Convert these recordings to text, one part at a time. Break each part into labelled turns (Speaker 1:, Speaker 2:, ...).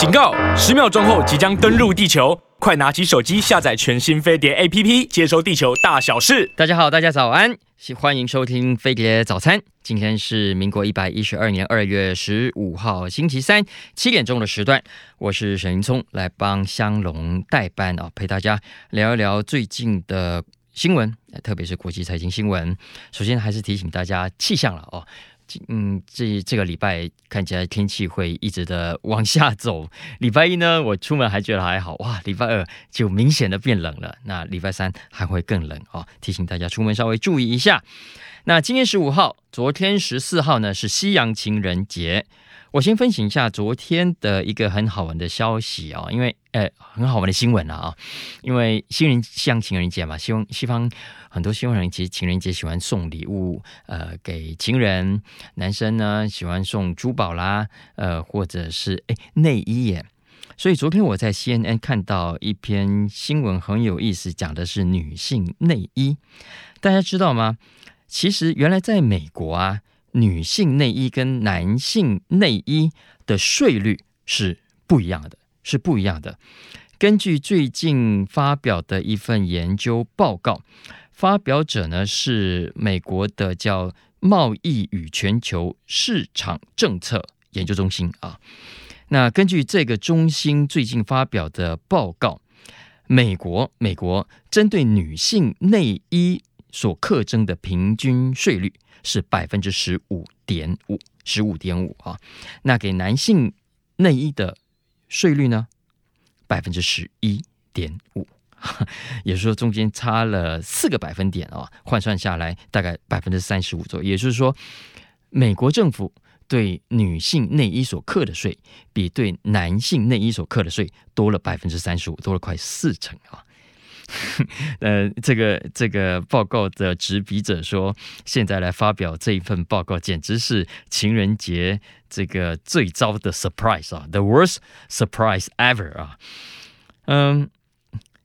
Speaker 1: 警告！十秒钟后即将登陆地球，快拿起手机下载全新飞碟 APP，接收地球大小事。
Speaker 2: 大家好，大家早安，欢迎收听飞碟早餐。今天是民国一百一十二年二月十五号星期三七点钟的时段，我是沈云聪，来帮香龙代班啊，陪大家聊一聊最近的新闻，特别是国际财经新闻。首先还是提醒大家气象了哦。嗯，这这个礼拜看起来天气会一直的往下走。礼拜一呢，我出门还觉得还好，哇，礼拜二就明显的变冷了。那礼拜三还会更冷哦，提醒大家出门稍微注意一下。那今天十五号，昨天十四号呢是西洋情人节。我先分享一下昨天的一个很好玩的消息啊，因为呃很好玩的新闻了啊，因为新人像情人节嘛，西方西方很多西方人其实情人节喜欢送礼物呃给情人，男生呢喜欢送珠宝啦，呃或者是哎内衣耶，所以昨天我在 CNN 看到一篇新闻很有意思，讲的是女性内衣，大家知道吗？其实原来在美国啊。女性内衣跟男性内衣的税率是不一样的，是不一样的。根据最近发表的一份研究报告，发表者呢是美国的叫贸易与全球市场政策研究中心啊。那根据这个中心最近发表的报告，美国美国针对女性内衣所课征的平均税率。是百分之十五点五，十五点五啊。那给男性内衣的税率呢？百分之十一点五，也就是说中间差了四个百分点啊。换算下来大概百分之三十五左右。也就是说，美国政府对女性内衣所课的税，比对男性内衣所课的税多了百分之三十五，多了快四成啊。呃，这个这个报告的执笔者说，现在来发表这一份报告，简直是情人节这个最糟的 surprise 啊，the worst surprise ever 啊。嗯，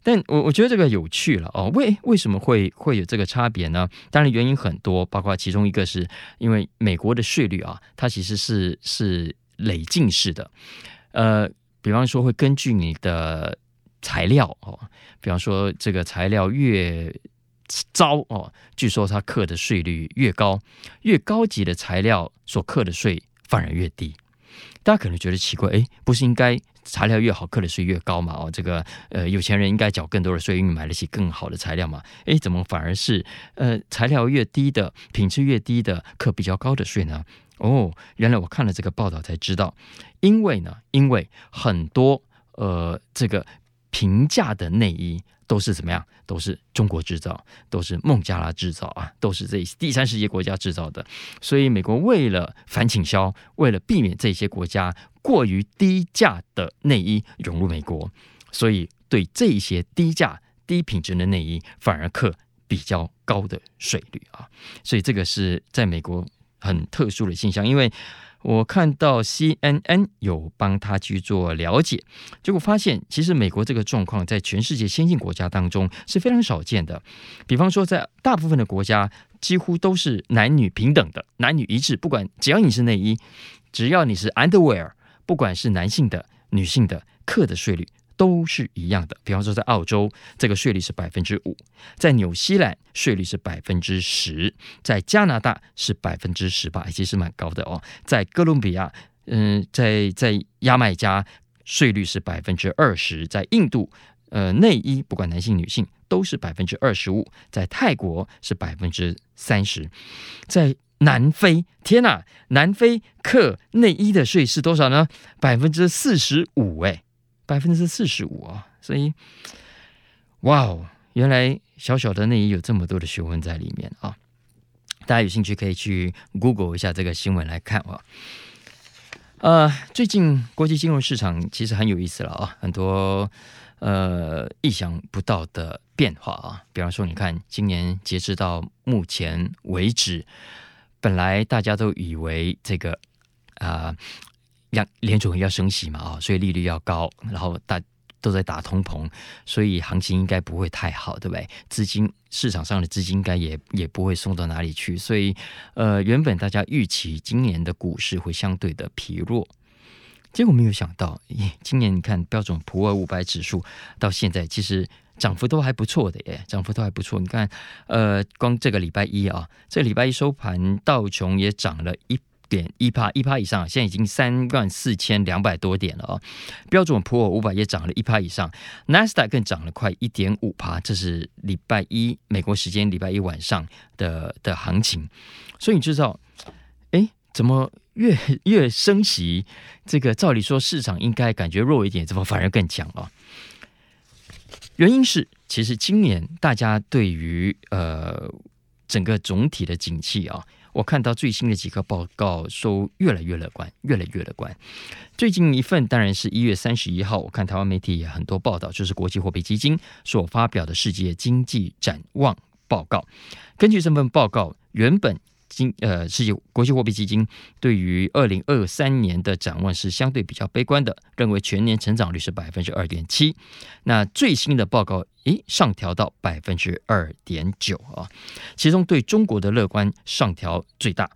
Speaker 2: 但我我觉得这个有趣了哦，为为什么会会有这个差别呢？当然原因很多，包括其中一个是因为美国的税率啊，它其实是是累进式的，呃，比方说会根据你的。材料哦，比方说这个材料越糟哦，据说它课的税率越高，越高级的材料所课的税反而越低。大家可能觉得奇怪，诶，不是应该材料越好课的税越高吗？哦，这个呃有钱人应该缴更多的税，因为买得起更好的材料嘛。诶，怎么反而是呃材料越低的品质越低的课比较高的税呢？哦，原来我看了这个报道才知道，因为呢，因为很多呃这个。平价的内衣都是怎么样？都是中国制造，都是孟加拉制造啊，都是这第三世界国家制造的。所以美国为了反倾销，为了避免这些国家过于低价的内衣涌入美国，所以对这些低价低品质的内衣反而课比较高的税率啊。所以这个是在美国很特殊的现象，因为。我看到 CNN 有帮他去做了解，结果发现，其实美国这个状况在全世界先进国家当中是非常少见的。比方说，在大部分的国家，几乎都是男女平等的，男女一致，不管只要你是内衣，只要你是 underwear，不管是男性的、女性的，课的税率。都是一样的，比方说在澳洲，这个税率是百分之五；在纽西兰，税率是百分之十；在加拿大是百分之十八，其实蛮高的哦。在哥伦比亚，嗯，在在牙买加，税率是百分之二十；在印度，呃，内衣不管男性女性都是百分之二十五；在泰国是百分之三十；在南非，天哪，南非克内衣的税是多少呢？百分之四十五，哎。百分之四十五啊，所以，哇哦，原来小小的内衣有这么多的学问在里面啊！大家有兴趣可以去 Google 一下这个新闻来看啊。呃，最近国际金融市场其实很有意思了啊，很多呃意想不到的变化啊。比方说，你看今年截至到目前为止，本来大家都以为这个啊。联联储要升息嘛，啊，所以利率要高，然后大都在打通膨，所以行情应该不会太好，对不对？资金市场上的资金应该也也不会送到哪里去，所以呃，原本大家预期今年的股市会相对的疲弱，结果没有想到，今年你看标准普尔五百指数到现在其实涨幅都还不错的耶，涨幅都还不错。你看，呃，光这个礼拜一啊，这个礼拜一收盘，道琼也涨了一。点一趴一趴以上，现在已经三万四千两百多点了啊！标准普尔五百也涨了一趴以上，纳斯达克更涨了快一点五趴。这是礼拜一美国时间礼拜一晚上的的行情，所以你知道，哎，怎么越越升息，这个照理说市场应该感觉弱一点，怎么反而更强啊？原因是，其实今年大家对于呃整个总体的景气啊。我看到最新的几个报告，说越来越乐观，越来越乐观。最近一份当然是一月三十一号，我看台湾媒体也很多报道，就是国际货币基金所发表的世界经济展望报告。根据这份报告，原本。经呃，世界国际货币基金对于二零二三年的展望是相对比较悲观的，认为全年成长率是百分之二点七。那最新的报告，诶，上调到百分之二点九啊。其中对中国的乐观上调最大，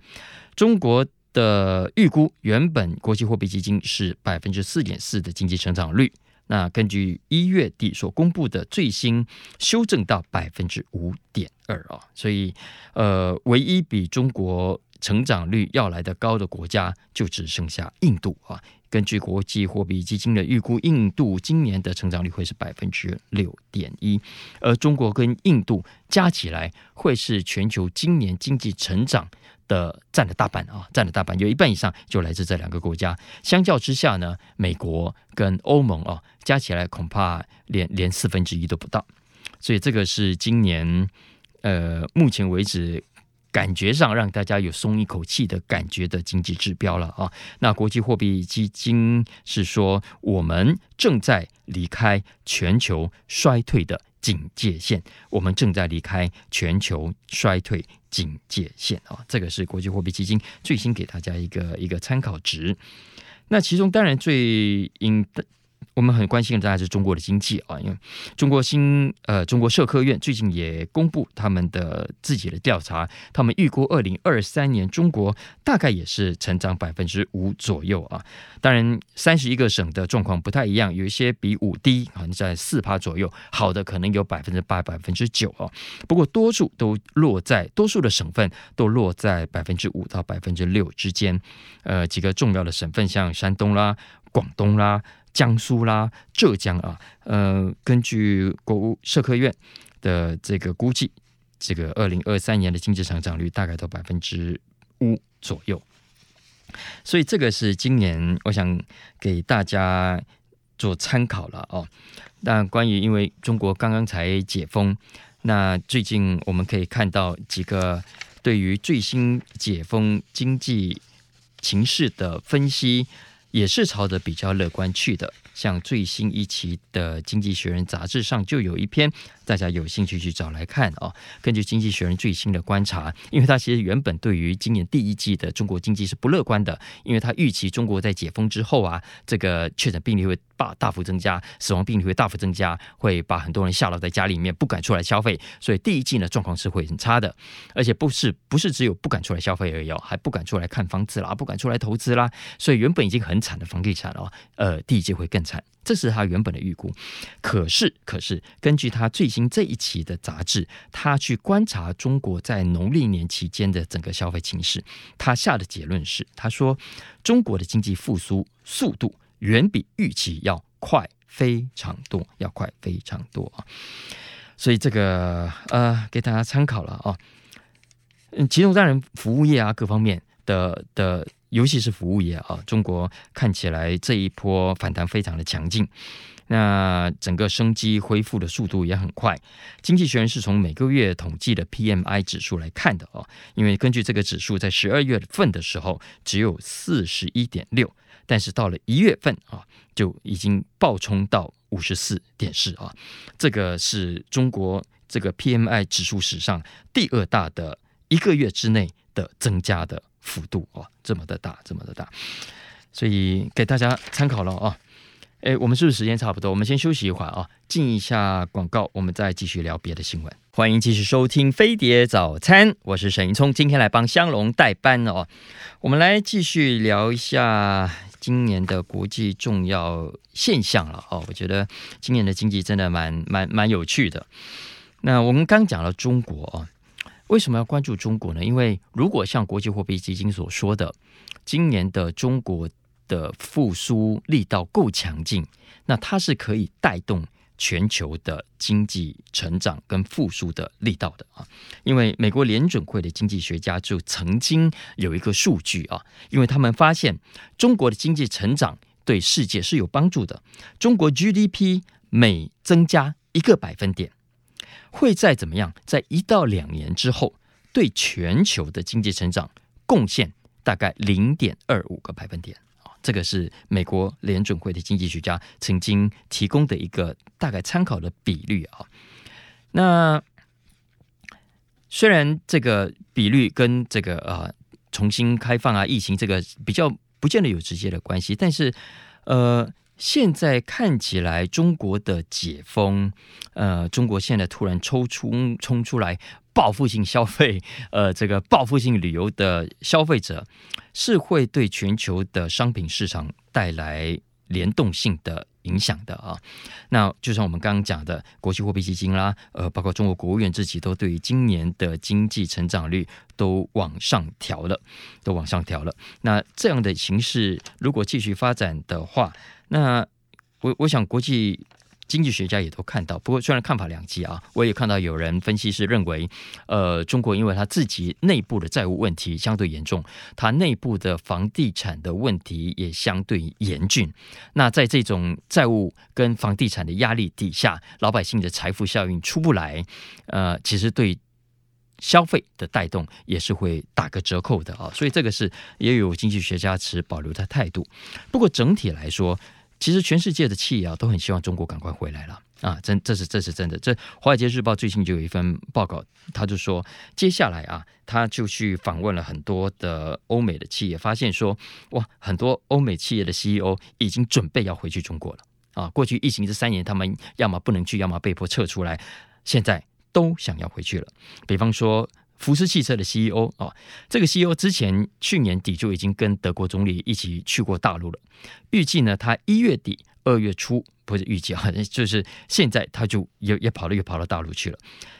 Speaker 2: 中国的预估原本国际货币基金是百分之四点四的经济成长率。那根据一月底所公布的最新修正到百分之五点二啊，所以呃，唯一比中国成长率要来的高的国家就只剩下印度啊。根据国际货币基金的预估，印度今年的成长率会是百分之六点一，而中国跟印度加起来会是全球今年经济成长的占了大半啊，占了大半，有一半以上就来自这两个国家。相较之下呢，美国跟欧盟啊，加起来恐怕连连四分之一都不到。所以这个是今年呃目前为止感觉上让大家有松一口气的感觉的经济指标了啊。那国际货币基金是说，我们正在离开全球衰退的警戒线，我们正在离开全球衰退警戒线啊！这个是国际货币基金最新给大家一个一个参考值。那其中当然最应的。我们很关心的当然是中国的经济啊，因为中国新呃中国社科院最近也公布他们的自己的调查，他们预估二零二三年中国大概也是成长百分之五左右啊。当然三十一个省的状况不太一样，有一些比五低，可能在四趴左右，好的可能有百分之八、百分之九啊。不过多数都落在多数的省份都落在百分之五到百分之六之间。呃，几个重要的省份像山东啦、广东啦。江苏啦、浙江啊，呃，根据国务社科院的这个估计，这个二零二三年的经济成长率大概都百分之五左右。所以这个是今年我想给大家做参考了哦。那关于因为中国刚刚才解封，那最近我们可以看到几个对于最新解封经济情势的分析。也是朝着比较乐观去的，像最新一期的《经济学人》杂志上就有一篇，大家有兴趣去找来看哦。根据《经济学人》最新的观察，因为他其实原本对于今年第一季的中国经济是不乐观的，因为他预期中国在解封之后啊，这个确诊病例会大大幅增加，死亡病例会大幅增加，会把很多人吓到在家里面不敢出来消费，所以第一季呢状况是会很差的，而且不是不是只有不敢出来消费而已，还不敢出来看房子啦，不敢出来投资啦，所以原本已经很。惨的房地产哦，呃，第一季会更惨，这是他原本的预估。可是，可是根据他最新这一期的杂志，他去观察中国在农历年期间的整个消费情势，他下的结论是，他说中国的经济复苏速度远比预期要快非常多，要快非常多啊。所以这个呃，给大家参考了啊。嗯，其中当然服务业啊，各方面的的。尤其是服务业啊，中国看起来这一波反弹非常的强劲，那整个生机恢复的速度也很快。经济学人是从每个月统计的 PMI 指数来看的哦，因为根据这个指数，在十二月份的时候只有四十一点六，但是到了一月份啊，就已经暴冲到五十四点四啊，这个是中国这个 PMI 指数史上第二大的一个月之内的增加的。幅度哦，这么的大，这么的大，所以给大家参考了啊。诶，我们是不是时间差不多？我们先休息一会儿啊，进一下广告，我们再继续聊别的新闻。欢迎继续收听《飞碟早餐》，我是沈云聪，今天来帮香龙代班哦。我们来继续聊一下今年的国际重要现象了哦。我觉得今年的经济真的蛮蛮蛮有趣的。那我们刚讲了中国啊，为什么要关注中国呢？因为如果像国际货币基金所说的，今年的中国的复苏力道够强劲，那它是可以带动。全球的经济成长跟复苏的力道的啊，因为美国联准会的经济学家就曾经有一个数据啊，因为他们发现中国的经济成长对世界是有帮助的，中国 GDP 每增加一个百分点，会在怎么样，在一到两年之后，对全球的经济成长贡献大概零点二五个百分点。这个是美国联准会的经济学家曾经提供的一个大概参考的比率啊。那虽然这个比率跟这个呃重新开放啊、疫情这个比较不见得有直接的关系，但是呃，现在看起来中国的解封，呃，中国现在突然抽出冲出来。报复性消费，呃，这个报复性旅游的消费者是会对全球的商品市场带来联动性的影响的啊。那就像我们刚刚讲的，国际货币基金啦，呃，包括中国国务院自己都对于今年的经济成长率都往上调了，都往上调了。那这样的形势如果继续发展的话，那我我想国际。经济学家也都看到，不过虽然看法两极啊，我也看到有人分析是认为，呃，中国因为他自己内部的债务问题相对严重，它内部的房地产的问题也相对严峻。那在这种债务跟房地产的压力底下，老百姓的财富效应出不来，呃，其实对消费的带动也是会打个折扣的啊。所以这个是也有经济学家持保留的态度。不过整体来说，其实全世界的企业啊都很希望中国赶快回来了啊，真这是这是真的。这《华尔街日报》最近就有一份报告，他就说接下来啊，他就去访问了很多的欧美的企业，发现说哇，很多欧美企业的 CEO 已经准备要回去中国了啊。过去疫情这三年，他们要么不能去，要么被迫撤出来，现在都想要回去了。比方说。福斯汽车的 CEO 啊，这个 CEO 之前去年底就已经跟德国总理一起去过大陆了。预计呢，他一月底、二月初不是预计啊，就是现在他就也也跑了，又跑到大陆去了。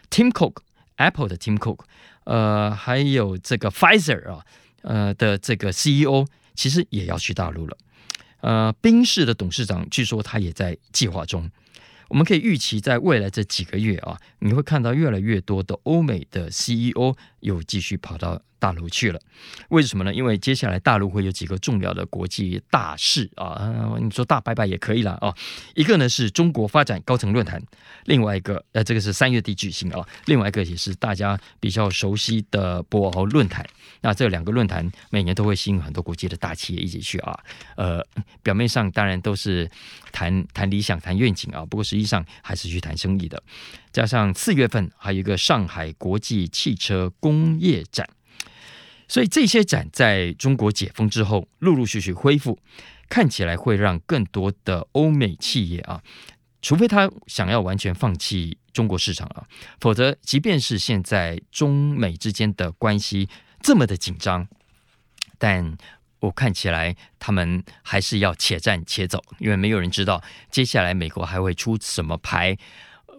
Speaker 2: Tim Cook，Apple 的 Tim Cook，呃，还有这个 Pfizer 啊，呃的这个 CEO，其实也要去大陆了。呃，宾士的董事长据说他也在计划中。我们可以预期，在未来这几个月啊，你会看到越来越多的欧美的 CEO 又继续跑到大陆去了，为什么呢？因为接下来大陆会有几个重要的国际大事啊，你说大拜拜也可以了啊。一个呢是中国发展高层论坛，另外一个呃，这个是三月底举行啊，另外一个也是大家比较熟悉的博鳌论坛。那这两个论坛每年都会吸引很多国际的大企业一起去啊。呃，表面上当然都是谈谈理想、谈愿景啊，不过实际上还是去谈生意的。加上四月份还有一个上海国际汽车工业展。所以这些展在中国解封之后陆陆续续恢复，看起来会让更多的欧美企业啊，除非他想要完全放弃中国市场啊，否则即便是现在中美之间的关系这么的紧张，但我看起来他们还是要且战且走，因为没有人知道接下来美国还会出什么牌。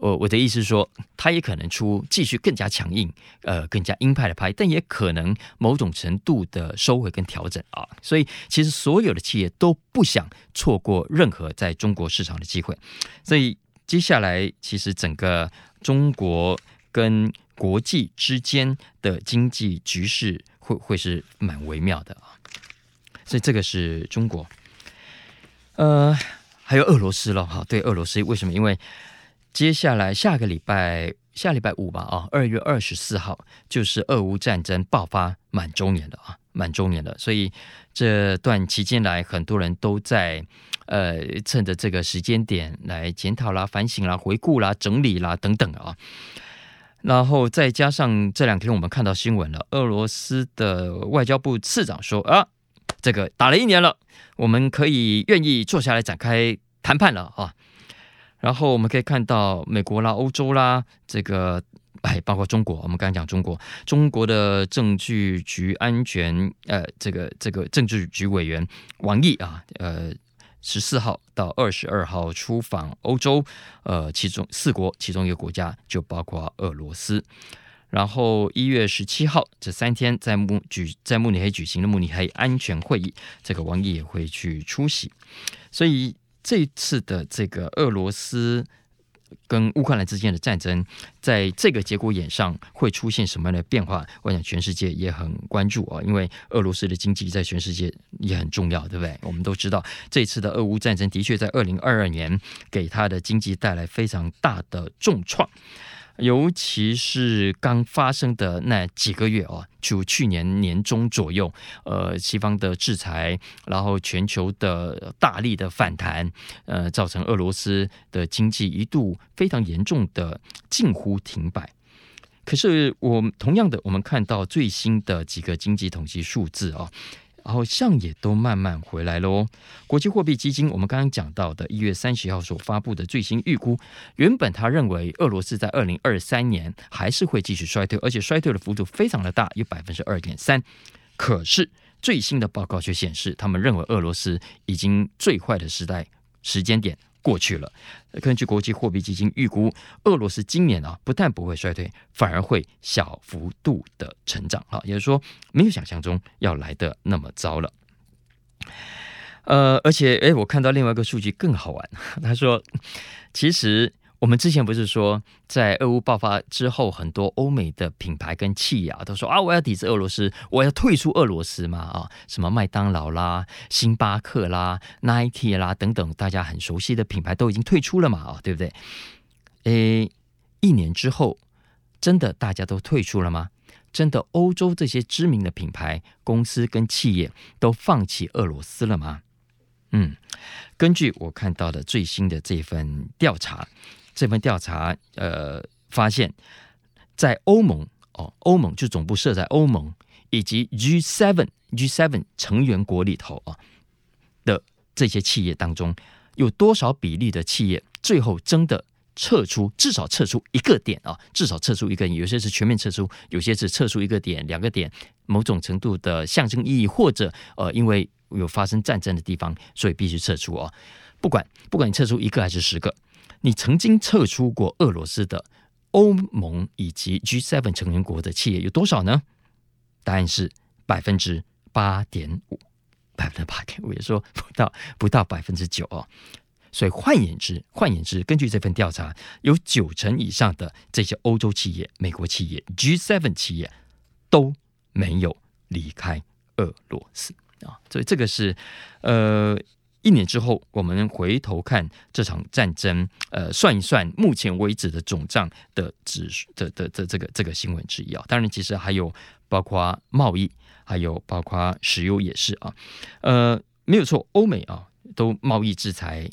Speaker 2: 我我的意思是说，他也可能出继续更加强硬，呃，更加鹰派的拍，但也可能某种程度的收回跟调整啊。所以，其实所有的企业都不想错过任何在中国市场的机会。所以，接下来其实整个中国跟国际之间的经济局势会会是蛮微妙的啊。所以，这个是中国，呃，还有俄罗斯了哈。对，俄罗斯为什么？因为接下来下个礼拜，下礼拜五吧，啊，二月二十四号就是俄乌战争爆发满周年了啊，满周年了。所以这段期间来，很多人都在呃趁着这个时间点来检讨啦、反省啦、回顾啦、整理啦等等啊。然后再加上这两天我们看到新闻了，俄罗斯的外交部次长说啊，这个打了一年了，我们可以愿意坐下来展开谈判了啊。然后我们可以看到美国啦、欧洲啦，这个哎，包括中国，我们刚才讲中国，中国的政治局安全呃，这个这个政治局委员王毅啊，呃，十四号到二十二号出访欧洲，呃，其中四国，其中一个国家就包括俄罗斯。然后一月十七号这三天在慕举在慕尼黑举行的慕尼黑安全会议，这个王毅也会去出席。所以这次的这个俄罗斯跟乌克兰之间的战争，在这个节骨眼上会出现什么样的变化？我想全世界也很关注啊，因为俄罗斯的经济在全世界也很重要，对不对？我们都知道，这次的俄乌战争的确在二零二二年给他的经济带来非常大的重创。尤其是刚发生的那几个月哦，就去年年中左右，呃，西方的制裁，然后全球的大力的反弹，呃，造成俄罗斯的经济一度非常严重的近乎停摆。可是我同样的，我们看到最新的几个经济统计数字啊。好像也都慢慢回来了哦。国际货币基金，我们刚刚讲到的一月三十号所发布的最新预估，原本他认为俄罗斯在二零二三年还是会继续衰退，而且衰退的幅度非常的大，有百分之二点三。可是最新的报告却显示，他们认为俄罗斯已经最坏的时代时间点过去了。根据国际货币基金预估，俄罗斯今年啊，不但不会衰退，反而会小幅度的成长啊，也就是说，没有想象中要来的那么糟了。呃，而且，诶，我看到另外一个数据更好玩，他说，其实。我们之前不是说，在俄乌爆发之后，很多欧美的品牌跟企业啊，都说啊，我要抵制俄罗斯，我要退出俄罗斯嘛啊，什么麦当劳啦、星巴克啦、Nike 啦等等，大家很熟悉的品牌都已经退出了嘛啊，对不对？诶，一年之后，真的大家都退出了吗？真的欧洲这些知名的品牌公司跟企业都放弃俄罗斯了吗？嗯，根据我看到的最新的这份调查。这份调查，呃，发现，在欧盟哦，欧盟就总部设在欧盟以及 G7 G7 成员国里头啊的这些企业当中，有多少比例的企业最后真的撤出，至少撤出一个点啊，至少撤出一个，有些是全面撤出，有些是撤出一个点、两个点，某种程度的象征意义，或者呃，因为有发生战争的地方，所以必须撤出啊。不管不管你撤出一个还是十个。你曾经撤出过俄罗斯的欧盟以及 G7 成员国的企业有多少呢？答案是百分之八点五，百分之八点五，也说不到不到百分之九哦。所以换言之，换言之，根据这份调查，有九成以上的这些欧洲企业、美国企业、G7 企业都没有离开俄罗斯啊。所以这个是呃。一年之后，我们回头看这场战争，呃，算一算目前为止的总账的指数的的的这个这个新闻之一啊。当然，其实还有包括贸易，还有包括石油也是啊。呃，没有错，欧美啊都贸易制裁。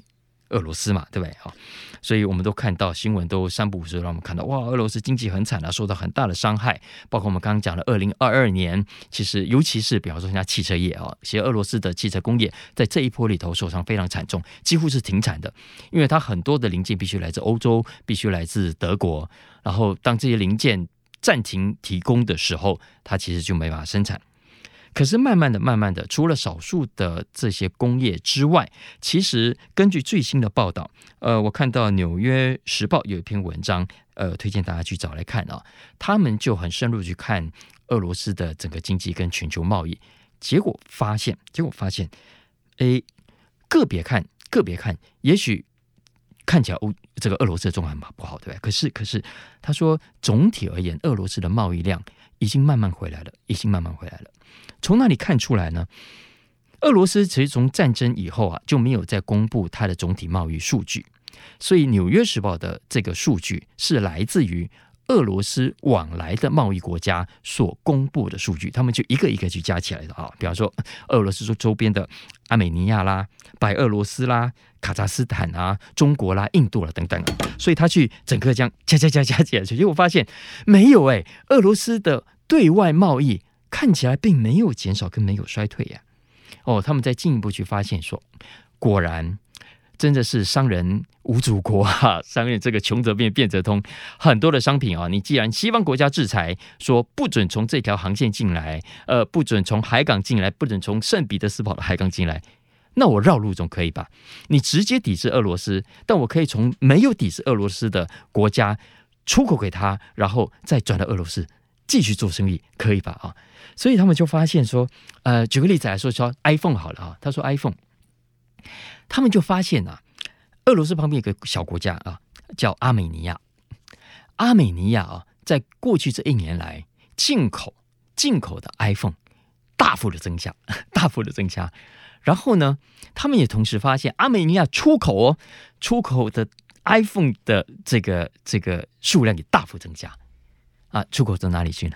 Speaker 2: 俄罗斯嘛，对不对？好，所以我们都看到新闻都三不五时让我们看到哇，俄罗斯经济很惨啊，受到很大的伤害。包括我们刚刚讲的二零二二年，其实尤其是比方说像汽车业啊，其实俄罗斯的汽车工业在这一波里头受伤非常惨重，几乎是停产的，因为它很多的零件必须来自欧洲，必须来自德国，然后当这些零件暂停提供的时候，它其实就没法生产。可是慢慢的、慢慢的，除了少数的这些工业之外，其实根据最新的报道，呃，我看到《纽约时报》有一篇文章，呃，推荐大家去找来看啊。他们就很深入去看俄罗斯的整个经济跟全球贸易，结果发现，结果发现，诶，个别看，个别看，也许看起来欧这个俄罗斯的状况很不好，对吧？可是，可是他说，总体而言，俄罗斯的贸易量已经慢慢回来了，已经慢慢回来了。从哪里看出来呢？俄罗斯其实从战争以后啊，就没有再公布它的总体贸易数据，所以《纽约时报》的这个数据是来自于俄罗斯往来的贸易国家所公布的数据，他们就一个一个去加起来的啊。比方说，俄罗斯说周边的阿美尼亚啦、白俄罗斯啦、卡扎斯坦啊、中国啦、印度啦等等，所以他去整个这样加加加加起来，结果发现没有哎，俄罗斯的对外贸易。看起来并没有减少，跟没有衰退呀。哦，他们再进一步去发现说，果然真的是商人无祖国啊，商人这个穷则变，变则通，很多的商品啊，你既然西方国家制裁说不准从这条航线进来，呃，不准从海港进来，不准从圣彼得斯堡的海港进来，那我绕路总可以吧？你直接抵制俄罗斯，但我可以从没有抵制俄罗斯的国家出口给他，然后再转到俄罗斯继续做生意，可以吧？啊，所以他们就发现说，呃，举个例子来说，说 iPhone 好了啊，他说 iPhone，他们就发现啊。俄罗斯旁边有个小国家啊，叫阿美尼亚。阿美尼亚啊，在过去这一年来，进口进口的 iPhone 大幅的增加，大幅的增加。然后呢，他们也同时发现，阿美尼亚出口哦，出口的 iPhone 的这个这个数量也大幅增加。啊，出口到哪里去呢？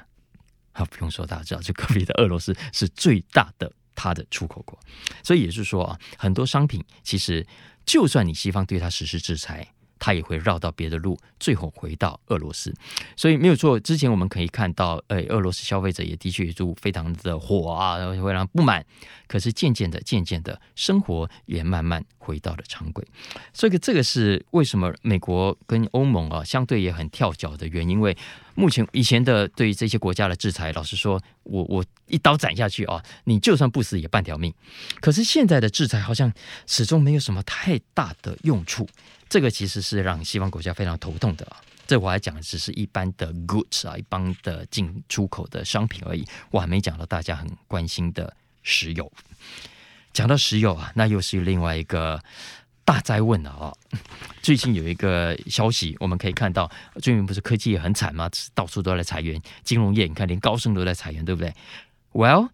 Speaker 2: 啊，不用说，大家知道，就隔壁的俄罗斯是最大的它的出口国。所以也是说啊，很多商品其实。就算你西方对他实施制裁，他也会绕到别的路，最后回到俄罗斯。所以没有错，之前我们可以看到，呃，俄罗斯消费者也的确就非常的火啊，非常不满。可是渐渐的、渐渐的，生活也慢慢回到了常轨。所以这个是为什么美国跟欧盟啊相对也很跳脚的原因，因为。目前以前的对这些国家的制裁，老实说，我我一刀斩下去啊，你就算不死也半条命。可是现在的制裁好像始终没有什么太大的用处，这个其实是让西方国家非常头痛的啊。这我还讲的只是一般的 goods 啊，一般的进出口的商品而已，我还没讲到大家很关心的石油。讲到石油啊，那又是另外一个。大灾问了啊！最近有一个消息，我们可以看到，最近不是科技也很惨吗？到处都在裁员，金融业你看连高盛都在裁员，对不对？Well，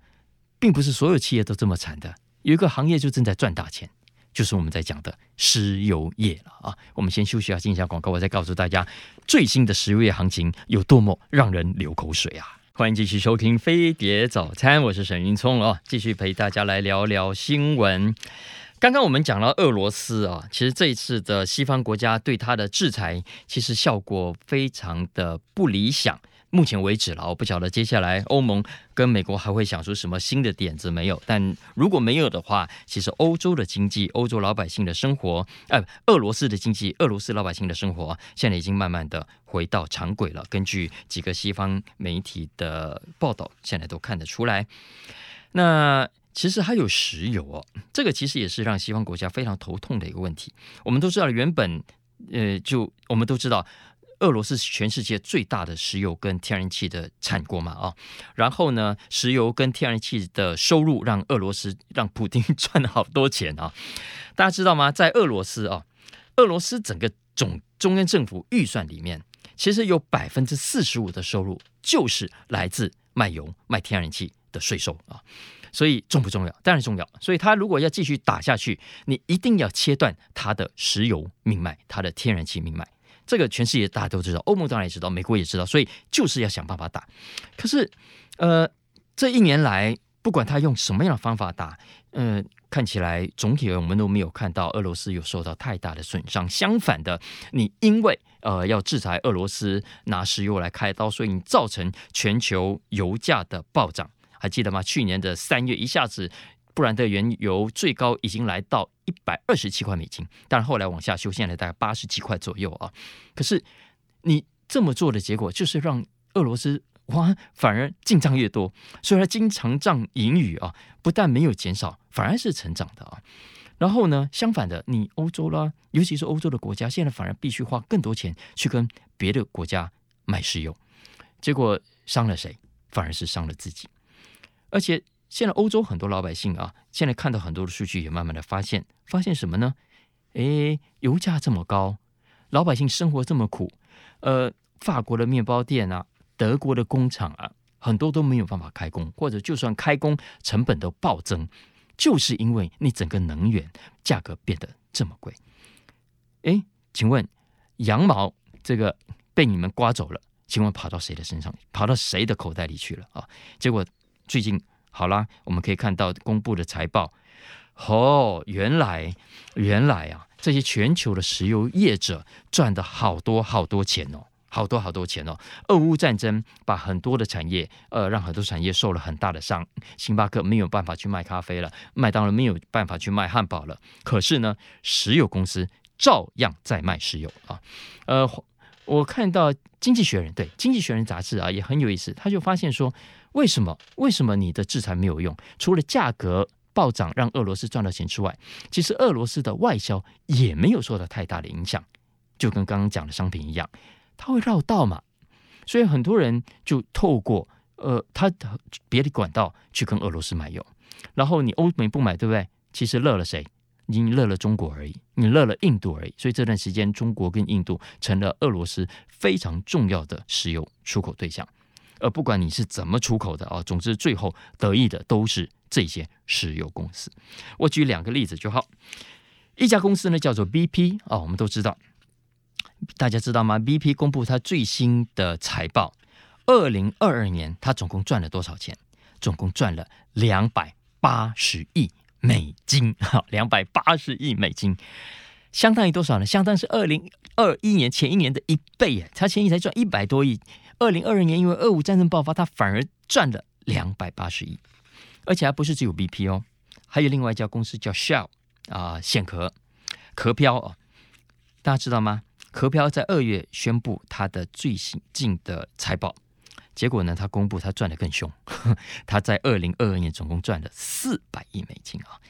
Speaker 2: 并不是所有企业都这么惨的，有一个行业就正在赚大钱，就是我们在讲的石油业了啊！我们先休息一下，进一下广告，我再告诉大家最新的石油业行情有多么让人流口水啊！欢迎继续收听《飞碟早餐》，我是沈云聪哦，继续陪大家来聊聊新闻。刚刚我们讲到俄罗斯啊，其实这一次的西方国家对它的制裁，其实效果非常的不理想。目前为止了，我不晓得接下来欧盟跟美国还会想出什么新的点子没有？但如果没有的话，其实欧洲的经济、欧洲老百姓的生活，呃，俄罗斯的经济、俄罗斯老百姓的生活，现在已经慢慢的回到常轨了。根据几个西方媒体的报道，现在都看得出来。那。其实还有石油哦，这个其实也是让西方国家非常头痛的一个问题。我们都知道，原本呃，就我们都知道，俄罗斯是全世界最大的石油跟天然气的产国嘛啊。然后呢，石油跟天然气的收入让俄罗斯让普丁赚了好多钱啊。大家知道吗？在俄罗斯啊，俄罗斯整个总中央政府预算里面，其实有百分之四十五的收入就是来自卖油、卖天然气的税收啊。所以重不重要？当然重要。所以他如果要继续打下去，你一定要切断他的石油命脉，他的天然气命脉。这个全世界大家都知道，欧盟当然也知道，美国也知道。所以就是要想办法打。可是，呃，这一年来，不管他用什么样的方法打，呃，看起来总体我们都没有看到俄罗斯有受到太大的损伤。相反的，你因为呃要制裁俄罗斯，拿石油来开刀，所以你造成全球油价的暴涨。还记得吗？去年的三月，一下子布兰特原油最高已经来到一百二十七块美金，但是后来往下修，现在大概八十几块左右啊。可是你这么做的结果，就是让俄罗斯哇，反而进账越多，所以它经常账盈余啊，不但没有减少，反而是成长的啊。然后呢，相反的，你欧洲啦，尤其是欧洲的国家，现在反而必须花更多钱去跟别的国家买石油，结果伤了谁？反而是伤了自己。而且现在欧洲很多老百姓啊，现在看到很多的数据，也慢慢的发现，发现什么呢？诶，油价这么高，老百姓生活这么苦，呃，法国的面包店啊，德国的工厂啊，很多都没有办法开工，或者就算开工，成本都暴增，就是因为你整个能源价格变得这么贵。诶，请问羊毛这个被你们刮走了，请问跑到谁的身上？跑到谁的口袋里去了啊？结果。最近好啦，我们可以看到公布的财报，哦，原来原来啊，这些全球的石油业者赚的好多好多钱哦，好多好多钱哦。俄乌战争把很多的产业，呃，让很多产业受了很大的伤。星巴克没有办法去卖咖啡了，麦当劳没有办法去卖汉堡了。可是呢，石油公司照样在卖石油啊。呃，我看到《经济学人》对《经济学人》杂志啊也很有意思，他就发现说，为什么为什么你的制裁没有用？除了价格暴涨让俄罗斯赚到钱之外，其实俄罗斯的外销也没有受到太大的影响，就跟刚刚讲的商品一样，它会绕道嘛，所以很多人就透过呃他的别的管道去跟俄罗斯买油，然后你欧美不买，对不对？其实乐了谁？你乐了中国而已，你乐了印度而已。所以这段时间，中国跟印度成了俄罗斯非常重要的石油出口对象。而不管你是怎么出口的啊，总之最后得益的都是这些石油公司。我举两个例子就好。一家公司呢叫做 BP 啊，我们都知道，大家知道吗？BP 公布它最新的财报，二零二二年它总共赚了多少钱？总共赚了两百八十亿。美金，哈，两百八十亿美金，相当于多少呢？相当是二零二一年前一年的一倍耶！他前一年才赚一百多亿，二零二二年因为俄乌战争爆发，他反而赚了两百八十亿，而且还不是只有 BP 哦，还有另外一家公司叫 Shell 啊，蚬壳壳漂哦，大家知道吗？壳漂在二月宣布它的最新进的财报。结果呢，他公布他赚得更凶，他在二零二二年总共赚了四百亿美金啊！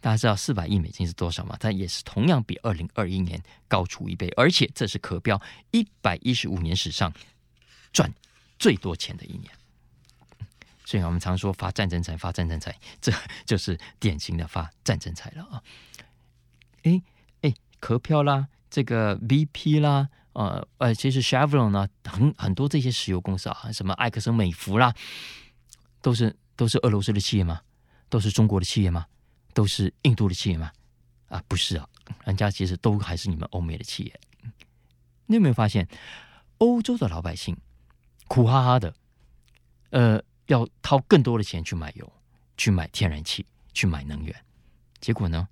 Speaker 2: 大家知道四百亿美金是多少吗？它也是同样比二零二一年高出一倍，而且这是壳标一百一十五年史上赚最多钱的一年。所以我们常说发战争财，发战争财，这就是典型的发战争财了啊！哎哎，壳票啦，这个 BP 啦。呃呃，其实 Chevron 呢，很很多这些石油公司啊，什么埃克森美孚啦，都是都是俄罗斯的企业吗？都是中国的企业吗？都是印度的企业吗？啊，不是啊，人家其实都还是你们欧美的企业。你有没有发现，欧洲的老百姓苦哈哈的，呃，要掏更多的钱去买油、去买天然气、去买能源，结果呢，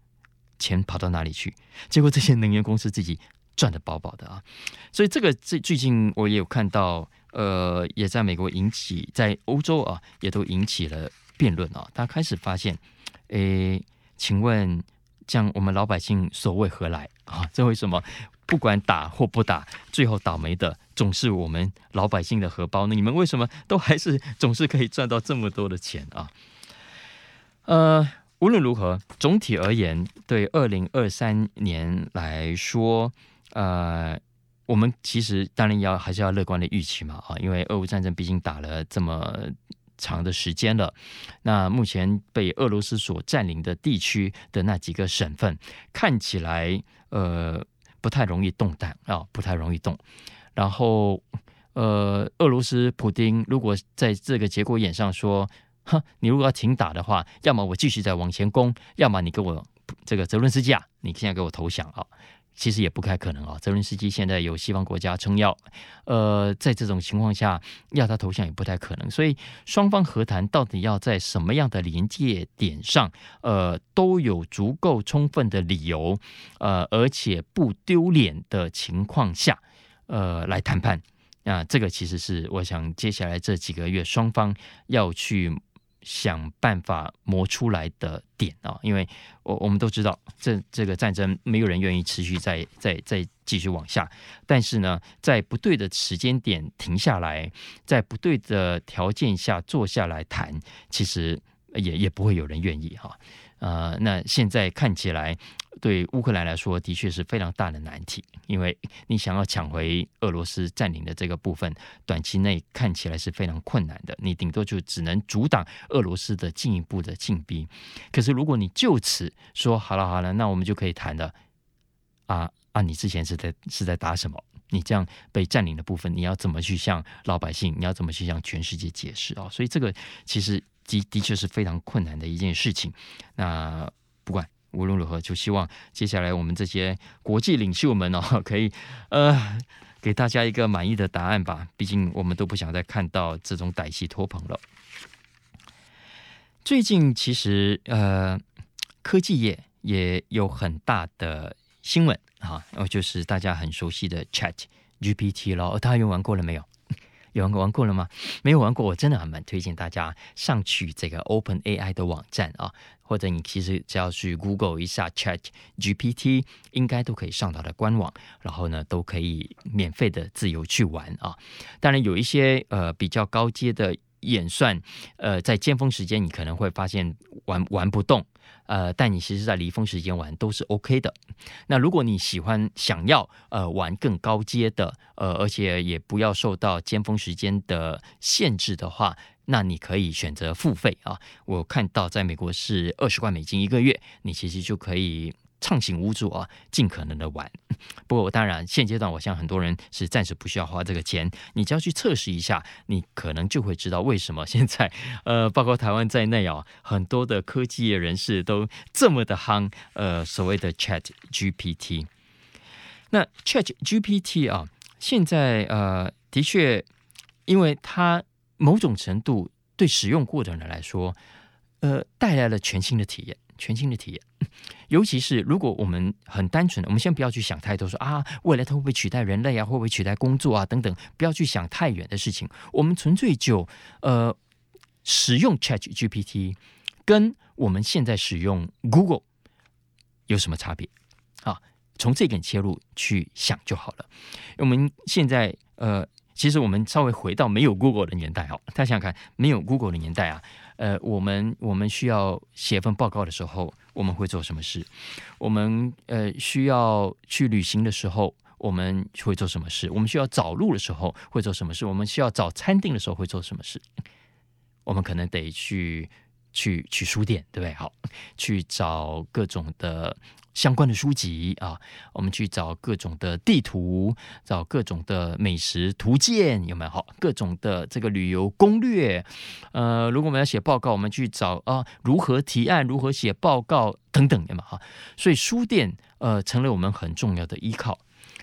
Speaker 2: 钱跑到哪里去？结果这些能源公司自己。赚得饱饱的啊，所以这个最最近我也有看到，呃，也在美国引起，在欧洲啊，也都引起了辩论啊。大家开始发现，诶，请问，这样我们老百姓所为何来啊？这为什么不管打或不打，最后倒霉的总是我们老百姓的荷包呢？你们为什么都还是总是可以赚到这么多的钱啊？呃，无论如何，总体而言，对二零二三年来说。呃，我们其实当然要还是要乐观的预期嘛啊，因为俄乌战争毕竟打了这么长的时间了。那目前被俄罗斯所占领的地区的那几个省份，看起来呃不太容易动弹啊，不太容易动。然后呃，俄罗斯普丁如果在这个节骨眼上说，哼，你如果要停打的话，要么我继续再往前攻，要么你给我这个泽伦斯基啊，你现在给我投降啊。其实也不太可能啊，泽伦斯基现在有西方国家撑腰，呃，在这种情况下要他投降也不太可能，所以双方和谈到底要在什么样的临界点上，呃，都有足够充分的理由，呃，而且不丢脸的情况下，呃，来谈判啊，这个其实是我想接下来这几个月双方要去。想办法磨出来的点啊，因为我我们都知道，这这个战争没有人愿意持续再再再继续往下。但是呢，在不对的时间点停下来，在不对的条件下坐下来谈，其实也也不会有人愿意哈。呃，那现在看起来。对乌克兰来说，的确是非常大的难题，因为你想要抢回俄罗斯占领的这个部分，短期内看起来是非常困难的。你顶多就只能阻挡俄罗斯的进一步的进逼。可是如果你就此说好了好了，那我们就可以谈了。啊啊！你之前是在是在打什么？你这样被占领的部分，你要怎么去向老百姓？你要怎么去向全世界解释啊？所以这个其实的的确是非常困难的一件事情。那不管。无论如何，就希望接下来我们这些国际领袖们哦，可以呃给大家一个满意的答案吧。毕竟我们都不想再看到这种歹戏拖棚了。最近其实呃科技业也有很大的新闻啊，就是大家很熟悉的 Chat GPT 了。大家用玩过了没有？有玩过玩过了吗？没有玩过，我真的还蛮推荐大家上去这个 Open AI 的网站啊，或者你其实只要去 Google 一下 Chat GPT，应该都可以上到的官网，然后呢都可以免费的自由去玩啊。当然有一些呃比较高阶的演算，呃，在尖峰时间你可能会发现玩玩不动。呃，但你其实，在离峰时间玩都是 OK 的。那如果你喜欢想要呃玩更高阶的，呃，而且也不要受到尖峰时间的限制的话，那你可以选择付费啊。我看到在美国是二十块美金一个月，你其实就可以。畅行无阻啊，尽可能的玩。不过，当然现阶段，我想很多人是暂时不需要花这个钱。你只要去测试一下，你可能就会知道为什么现在，呃，包括台湾在内啊，很多的科技业人士都这么的夯。呃，所谓的 Chat GPT，那 Chat GPT 啊，现在呃，的确，因为它某种程度对使用过的人来说，呃，带来了全新的体验。全新的体验，尤其是如果我们很单纯的，我们先不要去想太多说，说啊，未来它会不会取代人类啊，会不会取代工作啊等等，不要去想太远的事情。我们纯粹就呃使用 ChatGPT 跟我们现在使用 Google 有什么差别啊？从这点切入去想就好了。我们现在呃，其实我们稍微回到没有 Google 的年代哦，大家想想看，没有 Google 的年代啊。呃，我们我们需要写份报告的时候，我们会做什么事？我们呃需要去旅行的时候，我们会做什么事？我们需要找路的时候会做什么事？我们需要找餐厅的时候会做什么事？我们可能得去去去书店，对不对？好，去找各种的。相关的书籍啊，我们去找各种的地图，找各种的美食图鉴，有没有？好，各种的这个旅游攻略。呃，如果我们要写报告，我们去找啊，如何提案，如何写报告等等，有没有？哈，所以书店呃成了我们很重要的依靠。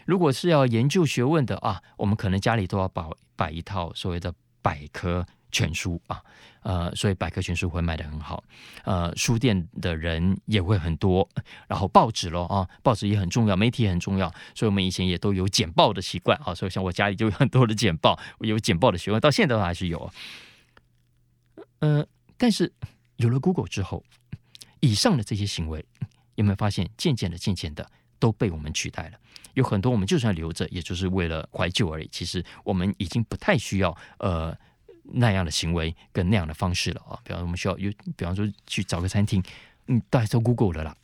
Speaker 2: 如果是要研究学问的啊，我们可能家里都要摆摆一套所谓的百科全书啊。呃，所以百科全书会卖得很好，呃，书店的人也会很多，然后报纸咯，啊，报纸也很重要，媒体也很重要，所以我们以前也都有剪报的习惯啊，所以像我家里就有很多的剪报，我有剪报的习惯，到现在都还是有。呃，但是有了 Google 之后，以上的这些行为，有没有发现渐渐的、渐渐的都被我们取代了？有很多我们就算留着，也就是为了怀旧而已。其实我们已经不太需要，呃。那样的行为跟那样的方式了啊，比方我们需要有，比方说去找个餐厅，嗯，大家都 Google 了啦。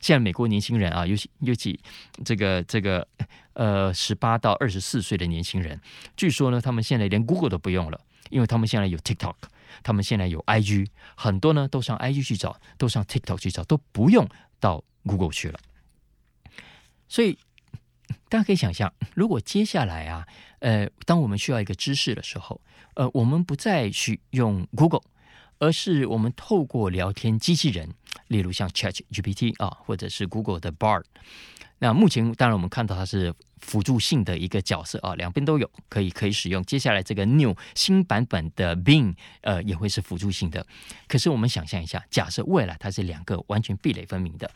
Speaker 2: 现在美国年轻人啊，尤其尤其这个这个呃十八到二十四岁的年轻人，据说呢，他们现在连 Google 都不用了，因为他们现在有 TikTok，他们现在有 IG，很多呢都上 IG 去找，都上 TikTok 去找，都不用到 Google 去了。所以大家可以想象，如果接下来啊，呃，当我们需要一个知识的时候，呃，我们不再去用 Google，而是我们透过聊天机器人，例如像 ChatGPT 啊，或者是 Google 的 Bard。那目前当然我们看到它是辅助性的一个角色啊，两边都有可以可以使用。接下来这个 New 新版本的 Bing，呃，也会是辅助性的。可是我们想象一下，假设未来它是两个完全壁垒分明的，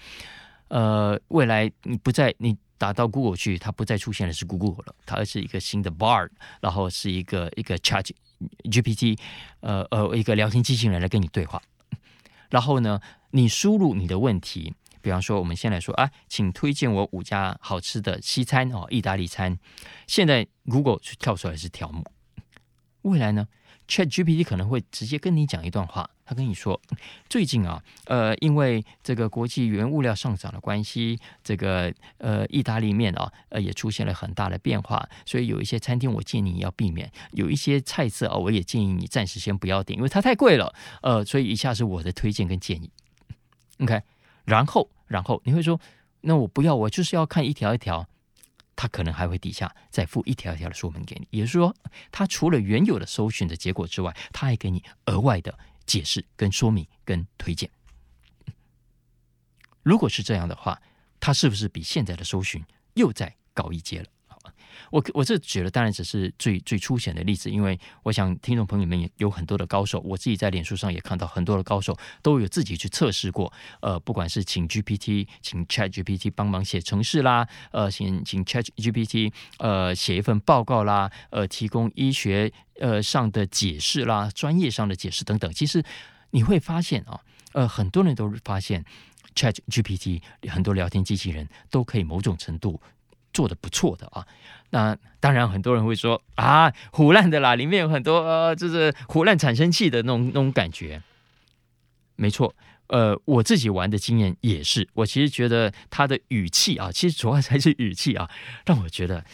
Speaker 2: 呃，未来你不再你。打到 Google 去，它不再出现的是 Google 了，它而是一个新的 Bard，然后是一个一个 Chat GPT，呃呃，一个聊天机器人来跟你对话。然后呢，你输入你的问题，比方说，我们先来说啊，请推荐我五家好吃的西餐哦，意大利餐。现在 Google 是跳出来是条目，未来呢？ChatGPT 可能会直接跟你讲一段话，他跟你说，最近啊，呃，因为这个国际原物料上涨的关系，这个呃，意大利面啊，呃，也出现了很大的变化，所以有一些餐厅我建议你要避免，有一些菜色啊，我也建议你暂时先不要点，因为它太贵了，呃，所以以下是我的推荐跟建议，OK，然后，然后你会说，那我不要，我就是要看一条一条。他可能还会底下再附一条一条的说明给你，也就是说，他除了原有的搜寻的结果之外，他还给你额外的解释、跟说明、跟推荐。如果是这样的话，他是不是比现在的搜寻又再高一阶了？我我这举的当然只是最最粗浅的例子，因为我想听众朋友们也有很多的高手，我自己在脸书上也看到很多的高手都有自己去测试过。呃，不管是请 GPT，请 Chat GPT 帮忙写程式啦，呃，请请 Chat GPT 呃写一份报告啦，呃，提供医学呃上的解释啦，专业上的解释等等。其实你会发现啊，呃，很多人都发现。Chat GPT 很多聊天机器人都可以某种程度做得不错的啊。那当然很多人会说啊，唬烂的啦，里面有很多，就是唬烂产生器的那种那种感觉。没错，呃，我自己玩的经验也是，我其实觉得他的语气啊，其实主要还是语气啊，让我觉得，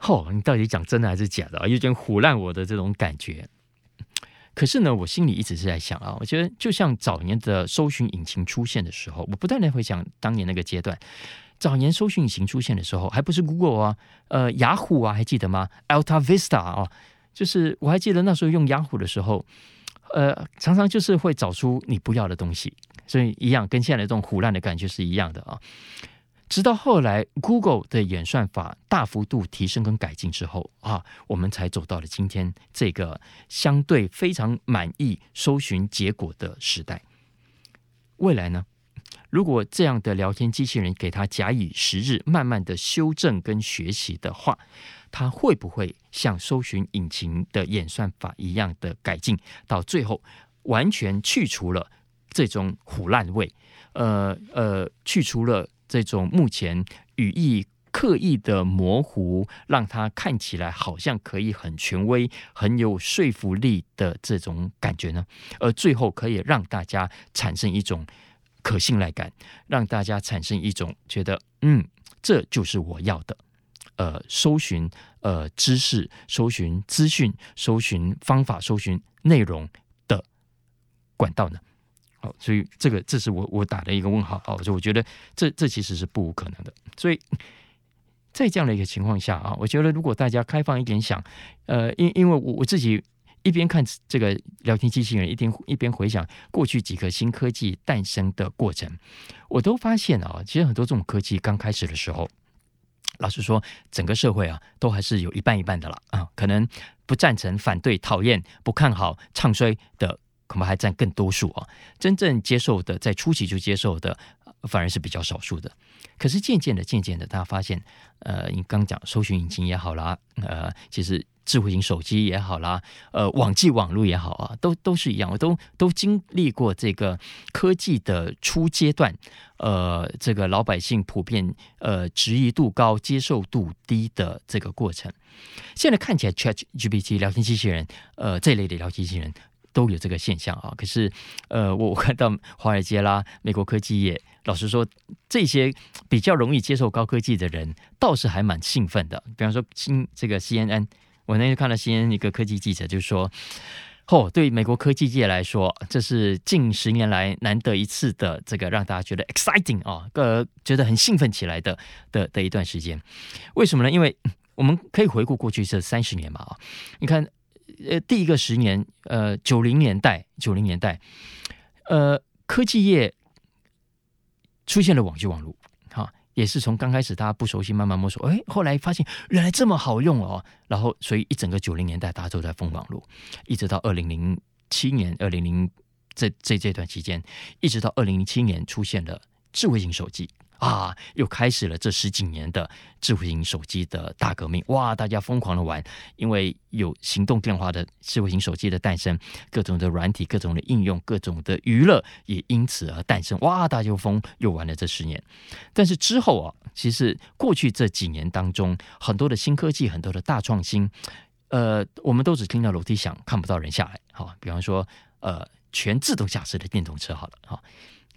Speaker 2: 哦，你到底讲真的还是假的啊？有点唬烂我的这种感觉。可是呢，我心里一直是在想啊，我觉得就像早年的搜寻引擎出现的时候，我不断的会想当年那个阶段，早年搜寻引擎出现的时候，还不是 Google 啊，呃，雅虎啊，还记得吗？Alta Vista 啊，就是我还记得那时候用雅虎的时候，呃，常常就是会找出你不要的东西，所以一样跟现在这种腐烂的感觉是一样的啊。直到后来，Google 的演算法大幅度提升跟改进之后啊，我们才走到了今天这个相对非常满意搜寻结果的时代。未来呢，如果这样的聊天机器人给他假以时日，慢慢的修正跟学习的话，它会不会像搜寻引擎的演算法一样的改进，到最后完全去除了这种唬烂味？呃呃，去除了。这种目前语义刻意的模糊，让它看起来好像可以很权威、很有说服力的这种感觉呢，而最后可以让大家产生一种可信赖感，让大家产生一种觉得，嗯，这就是我要的。呃，搜寻呃知识、搜寻资讯、搜寻方法、搜寻内容的管道呢？好所以这个这是我我打的一个问号哦，所以我觉得这这其实是不无可能的。所以在这样的一个情况下啊，我觉得如果大家开放一点想，呃，因因为我我自己一边看这个聊天机器人，一边一边回想过去几个新科技诞生的过程，我都发现啊，其实很多这种科技刚开始的时候，老实说，整个社会啊，都还是有一半一半的了啊，可能不赞成、反对、讨厌、不看好、唱衰的。恐怕还占更多数啊！真正接受的，在初期就接受的，反而是比较少数的。可是渐渐的、渐渐的，大家发现，呃，你刚讲搜寻引擎也好啦，呃，其实智慧型手机也好啦，呃，网际网络也好啊，都都是一样，都都经历过这个科技的初阶段，呃，这个老百姓普遍呃质疑度高、接受度低的这个过程。现在看起来，ChatGPT 聊天机器人，呃，这类的聊天机器人。都有这个现象啊，可是，呃，我我看到华尔街啦、美国科技业，老实说，这些比较容易接受高科技的人，倒是还蛮兴奋的。比方说，新这个 CNN，我那天看到 CNN 一个科技记者就说：“哦，对美国科技界来说，这是近十年来难得一次的这个让大家觉得 exciting 啊，呃，觉得很兴奋起来的的的一段时间。为什么呢？因为我们可以回顾过去这三十年嘛啊，你看。”呃，第一个十年，呃，九零年代，九零年代，呃，科技业出现了网际网络，也是从刚开始大家不熟悉，慢慢摸索，哎，后来发现原来这么好用哦，然后所以一整个九零年代大家都在疯狂录，一直到二零零七年，二零零这这这段期间，一直到二零零七年出现了智慧型手机。啊，又开始了这十几年的智慧型手机的大革命！哇，大家疯狂的玩，因为有行动电话的智慧型手机的诞生，各种的软体、各种的应用、各种的娱乐也因此而诞生。哇，大家又疯又玩了这十年。但是之后啊，其实过去这几年当中，很多的新科技、很多的大创新，呃，我们都只听到楼梯响，看不到人下来。好，比方说，呃，全自动驾驶的电动车，好了，好。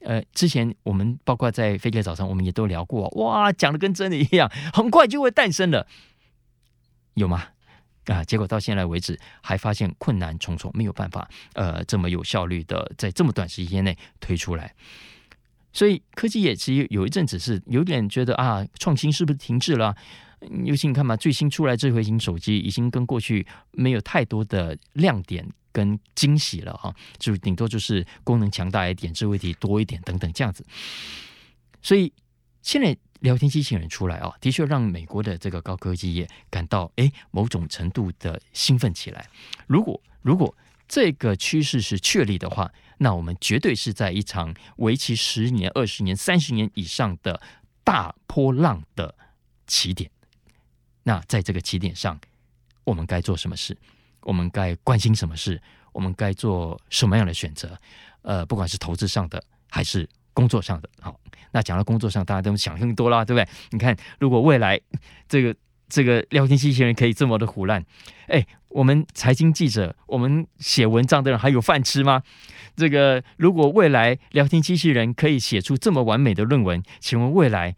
Speaker 2: 呃，之前我们包括在飞碟早上，我们也都聊过，哇，讲的跟真的一样，很快就会诞生了，有吗？啊，结果到现在为止，还发现困难重重，没有办法，呃，这么有效率的在这么短时间内推出来。所以科技业其实有一阵子是有点觉得啊，创新是不是停滞了？尤其你看嘛，最新出来智慧型手机已经跟过去没有太多的亮点。跟惊喜了哈，就顶多就是功能强大一点，智慧体多一点等等这样子。所以现在聊天机器人出来啊，的确让美国的这个高科技业感到诶某种程度的兴奋起来。如果如果这个趋势是确立的话，那我们绝对是在一场为期十年、二十年、三十年以上的大波浪的起点。那在这个起点上，我们该做什么事？我们该关心什么事？我们该做什么样的选择？呃，不管是投资上的还是工作上的，好，那讲到工作上，大家都想更多啦，对不对？你看，如果未来这个这个聊天机器人可以这么的唬烂，哎，我们财经记者，我们写文章的人还有饭吃吗？这个如果未来聊天机器人可以写出这么完美的论文，请问未来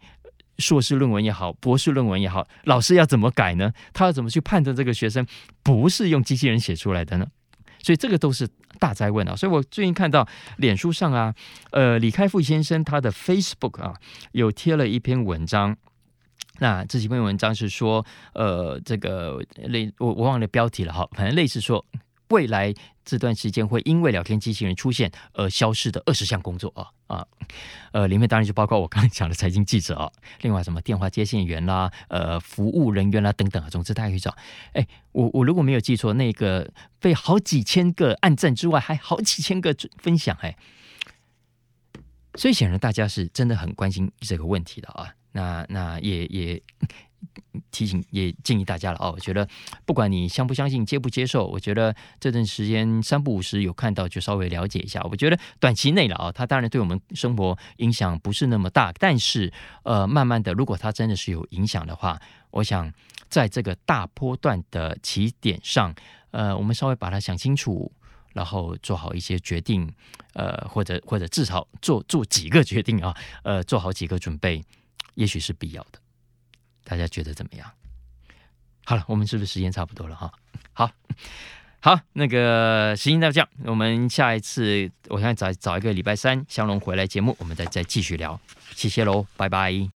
Speaker 2: 硕士论文也好，博士论文也好，老师要怎么改呢？他要怎么去判断这个学生不是用机器人写出来的呢？所以这个都是大哉问啊！所以我最近看到脸书上啊，呃，李开复先生他的 Facebook 啊，有贴了一篇文章。那这几篇文章是说，呃，这个类我我忘了标题了哈，反正类似说。未来这段时间会因为聊天机器人出现而消失的二十项工作啊啊，呃，里面当然就包括我刚才讲的财经记者啊，另外什么电话接线员啦、呃，服务人员啦等等啊，总之大家可以找。哎，我我如果没有记错，那个被好几千个按赞之外，还好几千个分享哎，所以显然大家是真的很关心这个问题的啊。那那也也。提醒也建议大家了哦，我觉得不管你相不相信、接不接受，我觉得这段时间三不五时有看到就稍微了解一下。我觉得短期内了啊，它当然对我们生活影响不是那么大，但是呃，慢慢的，如果它真的是有影响的话，我想在这个大波段的起点上，呃，我们稍微把它想清楚，然后做好一些决定，呃，或者或者至少做做几个决定啊，呃，做好几个准备，也许是必要的。大家觉得怎么样？好了，我们是不是时间差不多了哈？好，好，那个时间到这样，我们下一次我想找找一个礼拜三，香龙回来节目，我们再再继续聊。谢谢喽，拜拜。